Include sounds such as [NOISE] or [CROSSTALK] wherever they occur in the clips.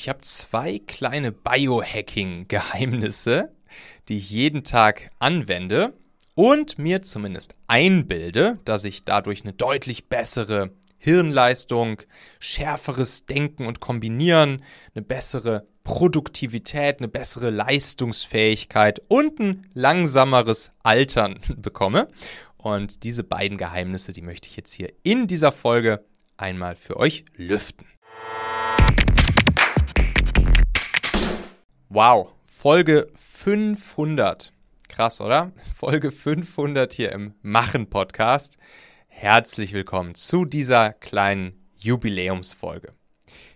Ich habe zwei kleine Biohacking-Geheimnisse, die ich jeden Tag anwende und mir zumindest einbilde, dass ich dadurch eine deutlich bessere Hirnleistung, schärferes Denken und Kombinieren, eine bessere Produktivität, eine bessere Leistungsfähigkeit und ein langsameres Altern [LAUGHS] bekomme. Und diese beiden Geheimnisse, die möchte ich jetzt hier in dieser Folge einmal für euch lüften. Wow, Folge 500. Krass, oder? [LAUGHS] Folge 500 hier im Machen-Podcast. Herzlich willkommen zu dieser kleinen Jubiläumsfolge.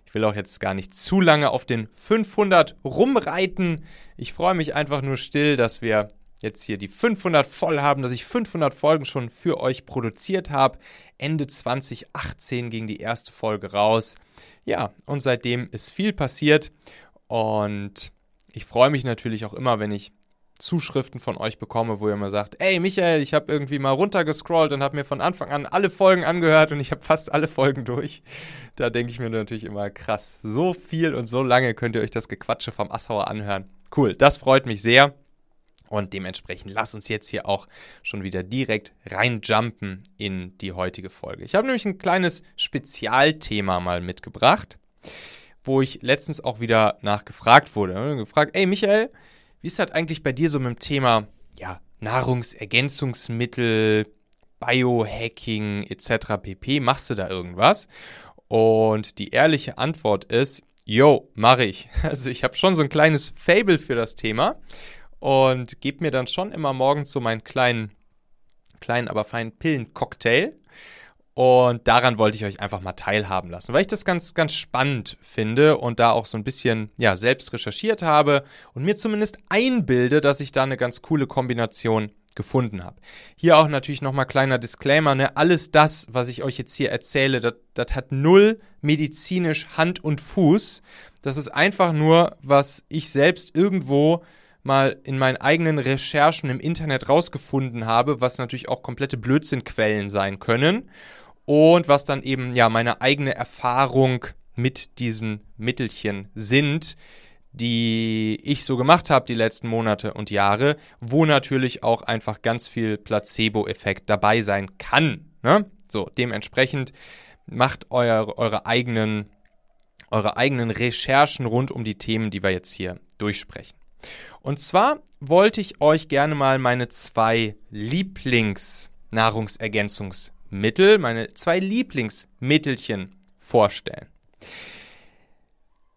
Ich will auch jetzt gar nicht zu lange auf den 500 rumreiten. Ich freue mich einfach nur still, dass wir jetzt hier die 500 voll haben, dass ich 500 Folgen schon für euch produziert habe. Ende 2018 ging die erste Folge raus. Ja, und seitdem ist viel passiert und ich freue mich natürlich auch immer, wenn ich Zuschriften von euch bekomme, wo ihr immer sagt, ey Michael, ich habe irgendwie mal runtergescrollt und habe mir von Anfang an alle Folgen angehört und ich habe fast alle Folgen durch. Da denke ich mir natürlich immer, krass, so viel und so lange könnt ihr euch das Gequatsche vom Assauer anhören. Cool, das freut mich sehr. Und dementsprechend lasst uns jetzt hier auch schon wieder direkt reinjumpen in die heutige Folge. Ich habe nämlich ein kleines Spezialthema mal mitgebracht wo ich letztens auch wieder nachgefragt wurde. Gefragt, ey Michael, wie ist das eigentlich bei dir so mit dem Thema ja, Nahrungsergänzungsmittel, Biohacking etc. pp? Machst du da irgendwas? Und die ehrliche Antwort ist, yo, mache ich. [LAUGHS] Also ich habe schon so ein kleines Fable für das Thema und gebe mir dann schon immer morgens so meinen kleinen, kleinen, aber feinen Pillencocktail und daran wollte ich euch einfach mal teilhaben lassen, weil ich das ganz, ganz spannend finde und da auch so ein bisschen, ja, selbst recherchiert habe und mir zumindest einbilde, dass ich da eine ganz coole Kombination gefunden habe. Hier auch natürlich nochmal kleiner Disclaimer, ne? Alles das, was ich euch jetzt hier erzähle, das hat null medizinisch Hand und Fuß. Das ist einfach nur, was ich selbst irgendwo mal in meinen eigenen Recherchen im Internet rausgefunden habe, was natürlich auch komplette Blödsinnquellen sein können und was dann eben ja meine eigene Erfahrung mit diesen Mittelchen sind, die ich so gemacht habe die letzten Monate und Jahre, wo natürlich auch einfach ganz viel Placebo-Effekt dabei sein kann. Ne? So, dementsprechend macht euer, eure, eigenen, eure eigenen Recherchen rund um die Themen, die wir jetzt hier durchsprechen. Und zwar wollte ich euch gerne mal meine zwei Lieblings-Nahrungsergänzungs- Mittel, meine zwei Lieblingsmittelchen vorstellen,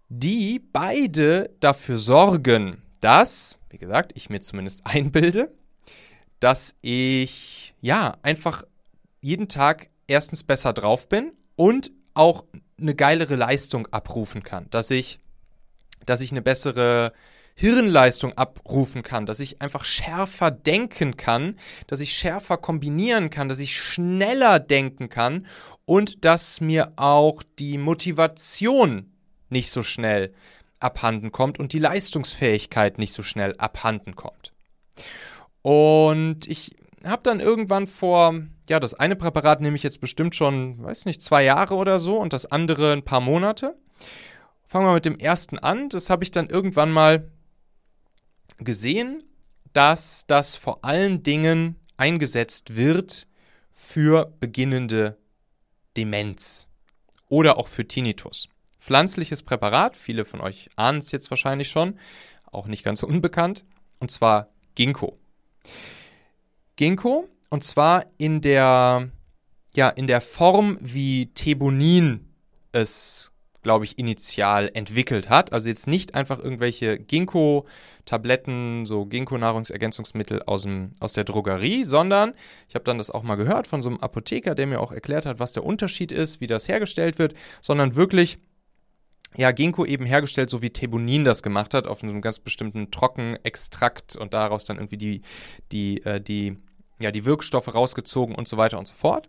die beide dafür sorgen, dass, wie gesagt, ich mir zumindest [LAUGHS] einbilde, dass ich ja einfach jeden Tag erstens besser drauf bin und auch eine geilere Leistung abrufen kann, dass ich dass ich eine bessere Hirnleistung abrufen kann, dass ich einfach schärfer denken kann, dass ich schärfer kombinieren kann, dass ich schneller denken kann und dass mir auch die Motivation nicht so schnell abhanden kommt und die Leistungsfähigkeit nicht so schnell abhanden kommt. Und ich habe dann irgendwann vor, ja, das eine Präparat nehme ich jetzt bestimmt schon, weiß nicht, zwei Jahre oder so und das andere ein paar Monate. Fangen wir mit dem ersten an. Das habe ich dann irgendwann mal gesehen, dass das vor allen Dingen eingesetzt wird für beginnende Demenz oder auch für Tinnitus. Pflanzliches Präparat, viele von euch ahnen es jetzt wahrscheinlich schon, auch nicht ganz so unbekannt, und zwar Ginkgo. Ginkgo, und zwar in der, ja, in der Form, wie Thebonin es glaube ich, initial entwickelt hat. Also jetzt nicht einfach irgendwelche Ginkgo-Tabletten, so Ginkgo-Nahrungsergänzungsmittel aus, aus der Drogerie, sondern ich habe dann das auch mal gehört von so einem Apotheker, der mir auch erklärt hat, was der Unterschied ist, wie das hergestellt wird, sondern wirklich ja, Ginkgo eben hergestellt, so wie Thebonin das gemacht hat, auf einem ganz bestimmten Trockenextrakt und daraus dann irgendwie die, die, äh, die, ja, die Wirkstoffe rausgezogen und so weiter und so fort.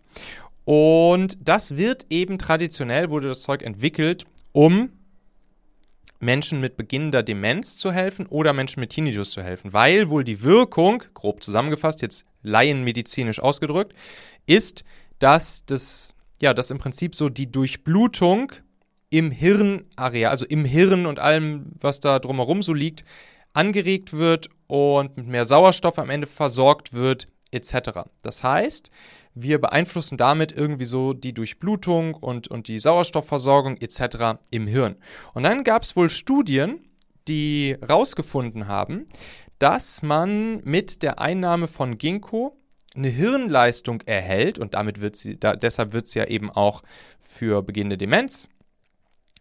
Und das wird eben traditionell, wurde das Zeug entwickelt, um Menschen mit beginnender Demenz zu helfen oder Menschen mit Tinnitus zu helfen, weil wohl die Wirkung, grob zusammengefasst, jetzt laienmedizinisch ausgedrückt, ist, dass das, ja, dass im Prinzip so die Durchblutung im Hirnareal, also im Hirn und allem, was da drumherum so liegt, angeregt wird und mit mehr Sauerstoff am Ende versorgt wird, etc. Das heißt, wir beeinflussen damit irgendwie so die Durchblutung und, und die Sauerstoffversorgung etc. im Hirn. Und dann gab es wohl Studien, die herausgefunden haben, dass man mit der Einnahme von Ginkgo eine Hirnleistung erhält und damit wird sie, da, deshalb wird es ja eben auch für beginnende Demenz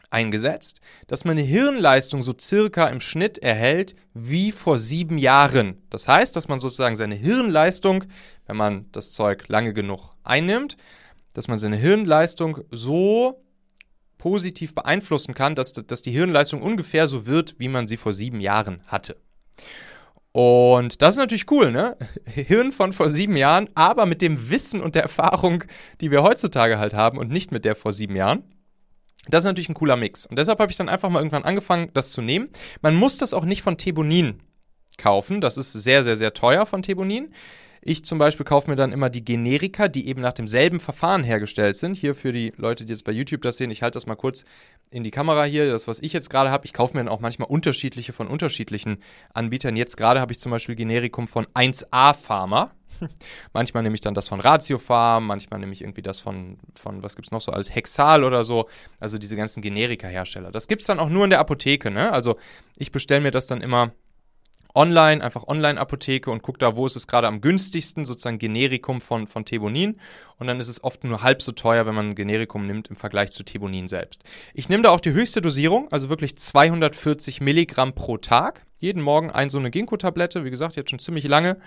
eingesetzt, dass man eine Hirnleistung so circa im Schnitt erhält wie vor sieben Jahren. Das heißt, dass man sozusagen seine Hirnleistung, wenn man das Zeug lange genug einnimmt, dass man seine Hirnleistung so positiv beeinflussen kann, dass, dass die Hirnleistung ungefähr so wird, wie man sie vor sieben Jahren hatte. Und das ist natürlich cool, ne? [LAUGHS] Hirn von vor sieben Jahren, aber mit dem Wissen und der Erfahrung, die wir heutzutage halt haben und nicht mit der vor sieben Jahren. Das ist natürlich ein cooler Mix. Und deshalb habe ich dann einfach mal irgendwann angefangen, das zu nehmen. Man muss das auch nicht von Thebonin kaufen. Das ist sehr, sehr, sehr teuer von Thebonin. Ich zum Beispiel kaufe mir dann immer die Generika, die eben nach demselben Verfahren hergestellt sind. Hier für die Leute, die jetzt bei YouTube das sehen, ich halte das mal kurz in die Kamera hier, das, was ich jetzt gerade habe. Ich kaufe mir dann auch manchmal unterschiedliche von unterschiedlichen Anbietern. Jetzt gerade habe ich zum Beispiel Generikum von 1A Pharma. [LAUGHS] manchmal nehme ich dann das von Ratio Farm, manchmal nehme ich irgendwie das von, von was gibt es noch so als Hexal oder so. Also diese ganzen Generika-Hersteller. Das gibt es dann auch nur in der Apotheke. Ne? Also ich bestelle mir das dann immer online, einfach Online-Apotheke und gucke da, wo ist es gerade am günstigsten, sozusagen Generikum von, von Thebonin. Und dann ist es oft nur halb so teuer, wenn man ein Generikum nimmt im Vergleich zu Thebonin selbst. Ich nehme da auch die höchste Dosierung, also wirklich 240 Milligramm pro Tag. Jeden Morgen ein so eine Ginkgo-Tablette, wie gesagt, jetzt schon ziemlich lange.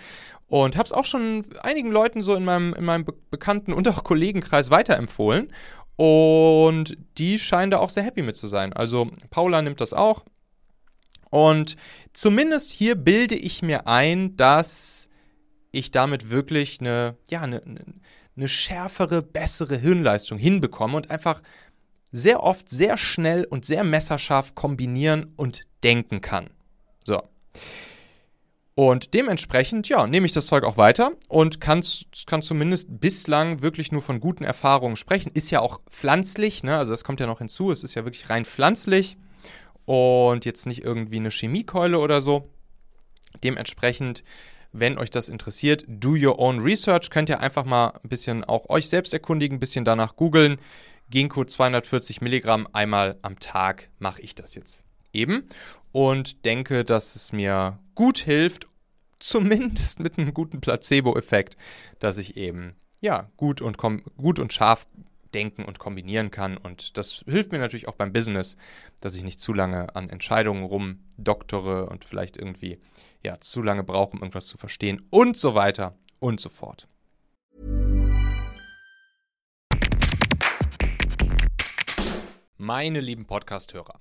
Und habe es auch schon einigen Leuten so in meinem, in meinem Bekannten- und auch Kollegenkreis weiterempfohlen. Und die scheinen da auch sehr happy mit zu sein. Also Paula nimmt das auch. Und zumindest hier bilde ich mir ein, dass ich damit wirklich eine, ja, eine, eine schärfere, bessere Hirnleistung hinbekomme und einfach sehr oft sehr schnell und sehr messerscharf kombinieren und denken kann. So. Und dementsprechend, ja, nehme ich das Zeug auch weiter und kann, kann zumindest bislang wirklich nur von guten Erfahrungen sprechen. Ist ja auch pflanzlich, ne? Also das kommt ja noch hinzu. Es ist ja wirklich rein pflanzlich und jetzt nicht irgendwie eine Chemiekeule oder so. Dementsprechend, wenn euch das interessiert, do your own research. Könnt ihr einfach mal ein bisschen auch euch selbst erkundigen, ein bisschen danach googeln. Ginkgo 240 Milligramm einmal am Tag mache ich das jetzt eben und denke, dass es mir gut hilft, zumindest mit einem guten Placebo-Effekt, dass ich eben ja gut und gut und scharf denken und kombinieren kann. Und das hilft mir natürlich auch beim Business, dass ich nicht zu lange an Entscheidungen rumdoktere und vielleicht irgendwie ja zu lange brauche, um irgendwas zu verstehen und so weiter und so fort. Meine lieben Podcast-Hörer.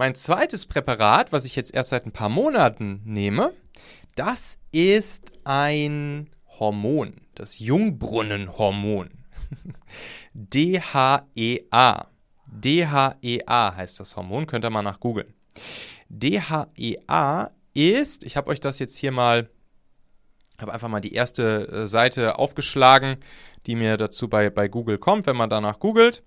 mein zweites Präparat, was ich jetzt erst seit ein paar Monaten nehme, das ist ein Hormon, das Jungbrunnenhormon. [LAUGHS] DHEA. DHEA heißt das Hormon, könnt ihr mal nach googeln. DHEA ist, ich habe euch das jetzt hier mal, habe einfach mal die erste äh, Seite aufgeschlagen, die mir dazu bei, bei Google kommt, wenn man danach googelt.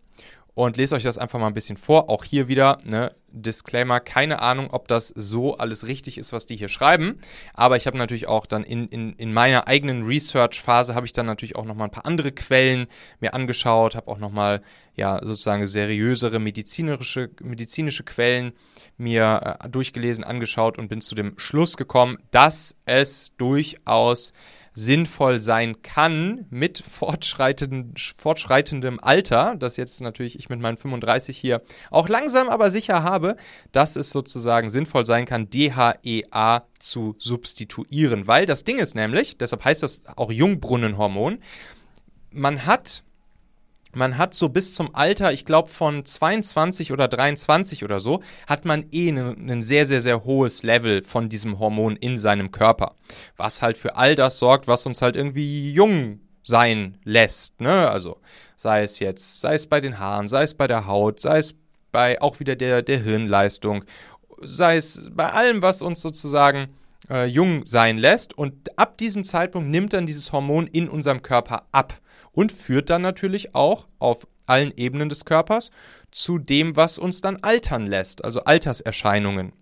Und lese euch das einfach mal ein bisschen vor. Auch hier wieder, ne, Disclaimer, keine Ahnung, ob das so alles richtig ist, was die hier schreiben. Aber ich habe natürlich auch dann in, in, in meiner eigenen Research-Phase habe ich dann natürlich auch nochmal ein paar andere Quellen mir angeschaut, habe auch nochmal ja sozusagen seriösere medizinische, medizinische Quellen mir äh, durchgelesen, angeschaut und bin zu dem Schluss gekommen, dass es durchaus sinnvoll sein kann mit fortschreitendem, fortschreitendem Alter, das jetzt natürlich ich mit meinen 35 hier auch langsam aber sicher habe, dass es sozusagen sinnvoll sein kann, DHEA zu substituieren. Weil das Ding ist nämlich, deshalb heißt das auch Jungbrunnenhormon, man hat man hat so bis zum Alter, ich glaube von 22 oder 23 oder so, hat man eh ein ne, sehr, sehr, sehr hohes Level von diesem Hormon in seinem Körper. Was halt für all das sorgt, was uns halt irgendwie jung sein lässt. Ne? Also sei es jetzt, sei es bei den Haaren, sei es bei der Haut, sei es bei auch wieder der, der Hirnleistung, sei es bei allem, was uns sozusagen äh, jung sein lässt. Und ab diesem Zeitpunkt nimmt dann dieses Hormon in unserem Körper ab und führt dann natürlich auch auf allen Ebenen des Körpers zu dem, was uns dann altern lässt, also Alterserscheinungen.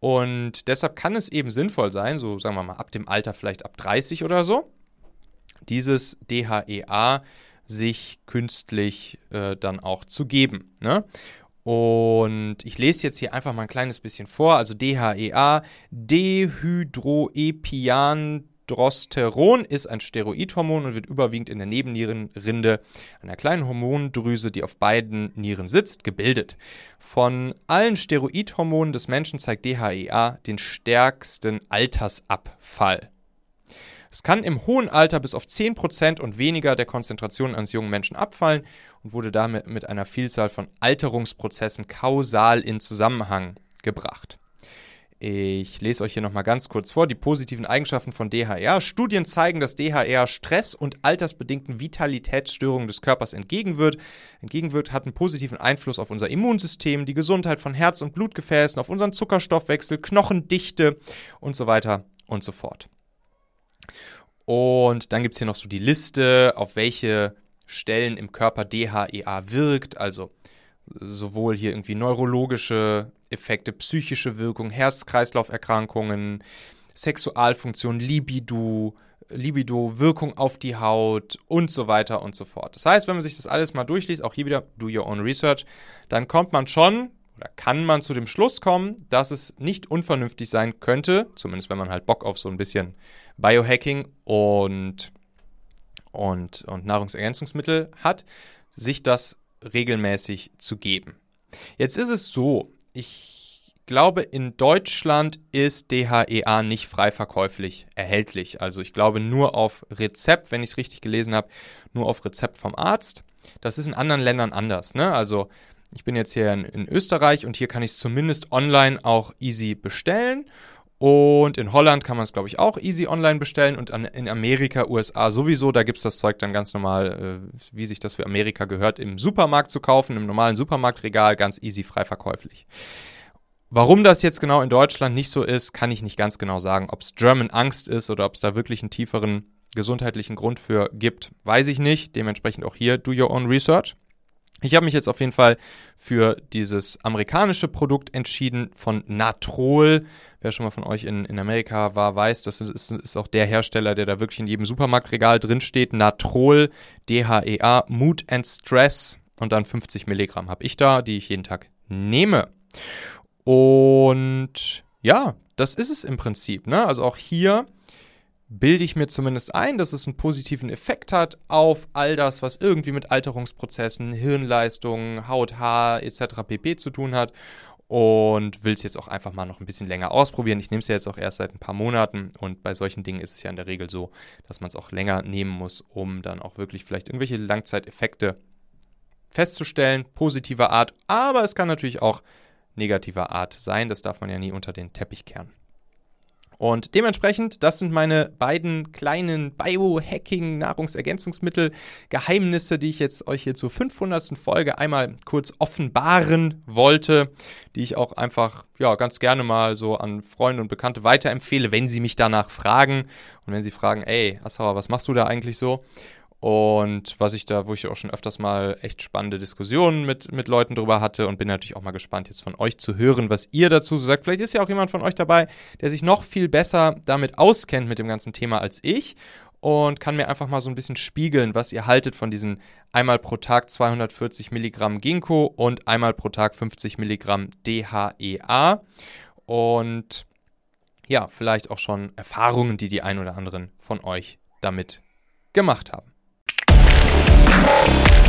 Und deshalb kann es eben sinnvoll sein, so sagen wir mal ab dem Alter vielleicht ab 30 oder so, dieses DHEA sich künstlich äh, dann auch zu geben. Ne? Und ich lese jetzt hier einfach mal ein kleines bisschen vor. Also DHEA, Dehydroepian Drosteron ist ein Steroidhormon und wird überwiegend in der Nebennierenrinde, einer kleinen Hormondrüse, die auf beiden Nieren sitzt, gebildet. Von allen Steroidhormonen des Menschen zeigt DHEA den stärksten Altersabfall. Es kann im hohen Alter bis auf 10% und weniger der Konzentration eines jungen Menschen abfallen und wurde damit mit einer Vielzahl von Alterungsprozessen kausal in Zusammenhang gebracht. Ich lese euch hier nochmal ganz kurz vor. Die positiven Eigenschaften von DHR. Studien zeigen, dass DHR Stress und altersbedingten Vitalitätsstörungen des Körpers entgegenwirkt. Entgegenwirkt hat einen positiven Einfluss auf unser Immunsystem, die Gesundheit von Herz- und Blutgefäßen, auf unseren Zuckerstoffwechsel, Knochendichte und so weiter und so fort. Und dann gibt es hier noch so die Liste, auf welche Stellen im Körper DHEA wirkt. Also sowohl hier irgendwie neurologische Effekte, psychische Wirkung, Herz-Kreislauf-Erkrankungen, Sexualfunktion, Libido, Libido, Wirkung auf die Haut und so weiter und so fort. Das heißt, wenn man sich das alles mal durchliest, auch hier wieder do your own research, dann kommt man schon oder kann man zu dem Schluss kommen, dass es nicht unvernünftig sein könnte, zumindest wenn man halt Bock auf so ein bisschen Biohacking und, und, und Nahrungsergänzungsmittel hat, sich das regelmäßig zu geben. Jetzt ist es so, ich glaube, in Deutschland ist DHEA nicht frei verkäuflich erhältlich. Also ich glaube nur auf Rezept, wenn ich es richtig gelesen habe, nur auf Rezept vom Arzt. Das ist in anderen Ländern anders. Ne? Also ich bin jetzt hier in, in Österreich und hier kann ich es zumindest online auch easy bestellen. Und in Holland kann man es, glaube ich, auch easy online bestellen. Und an, in Amerika, USA sowieso, da gibt es das Zeug dann ganz normal, äh, wie sich das für Amerika gehört, im Supermarkt zu kaufen, im normalen Supermarktregal, ganz easy frei verkäuflich. Warum das jetzt genau in Deutschland nicht so ist, kann ich nicht ganz genau sagen. Ob es German Angst ist oder ob es da wirklich einen tieferen gesundheitlichen Grund für gibt, weiß ich nicht. Dementsprechend auch hier, do your own research. Ich habe mich jetzt auf jeden Fall für dieses amerikanische Produkt entschieden von Natrol. Wer schon mal von euch in, in Amerika war, weiß, das ist, ist auch der Hersteller, der da wirklich in jedem Supermarktregal drin steht. Natrol, DHEA, Mood and Stress und dann 50 Milligramm habe ich da, die ich jeden Tag nehme. Und ja, das ist es im Prinzip. Ne? Also auch hier bilde ich mir zumindest ein, dass es einen positiven Effekt hat auf all das, was irgendwie mit Alterungsprozessen, Hirnleistungen, Haut, Haar etc. pp. zu tun hat. Und will es jetzt auch einfach mal noch ein bisschen länger ausprobieren. Ich nehme es ja jetzt auch erst seit ein paar Monaten und bei solchen Dingen ist es ja in der Regel so, dass man es auch länger nehmen muss, um dann auch wirklich vielleicht irgendwelche Langzeiteffekte festzustellen, positiver Art. Aber es kann natürlich auch negativer Art sein. Das darf man ja nie unter den Teppich kehren. Und dementsprechend, das sind meine beiden kleinen Biohacking-Nahrungsergänzungsmittel-Geheimnisse, die ich jetzt euch hier zur 500. Folge einmal kurz offenbaren wollte, die ich auch einfach, ja, ganz gerne mal so an Freunde und Bekannte weiterempfehle, wenn sie mich danach fragen und wenn sie fragen, ey, Assauer, was machst du da eigentlich so? Und was ich da, wo ich auch schon öfters mal echt spannende Diskussionen mit, mit Leuten drüber hatte und bin natürlich auch mal gespannt, jetzt von euch zu hören, was ihr dazu sagt. Vielleicht ist ja auch jemand von euch dabei, der sich noch viel besser damit auskennt mit dem ganzen Thema als ich und kann mir einfach mal so ein bisschen spiegeln, was ihr haltet von diesen einmal pro Tag 240 Milligramm Ginkgo und einmal pro Tag 50 Milligramm DHEA. Und ja, vielleicht auch schon Erfahrungen, die die ein oder anderen von euch damit gemacht haben. Bye.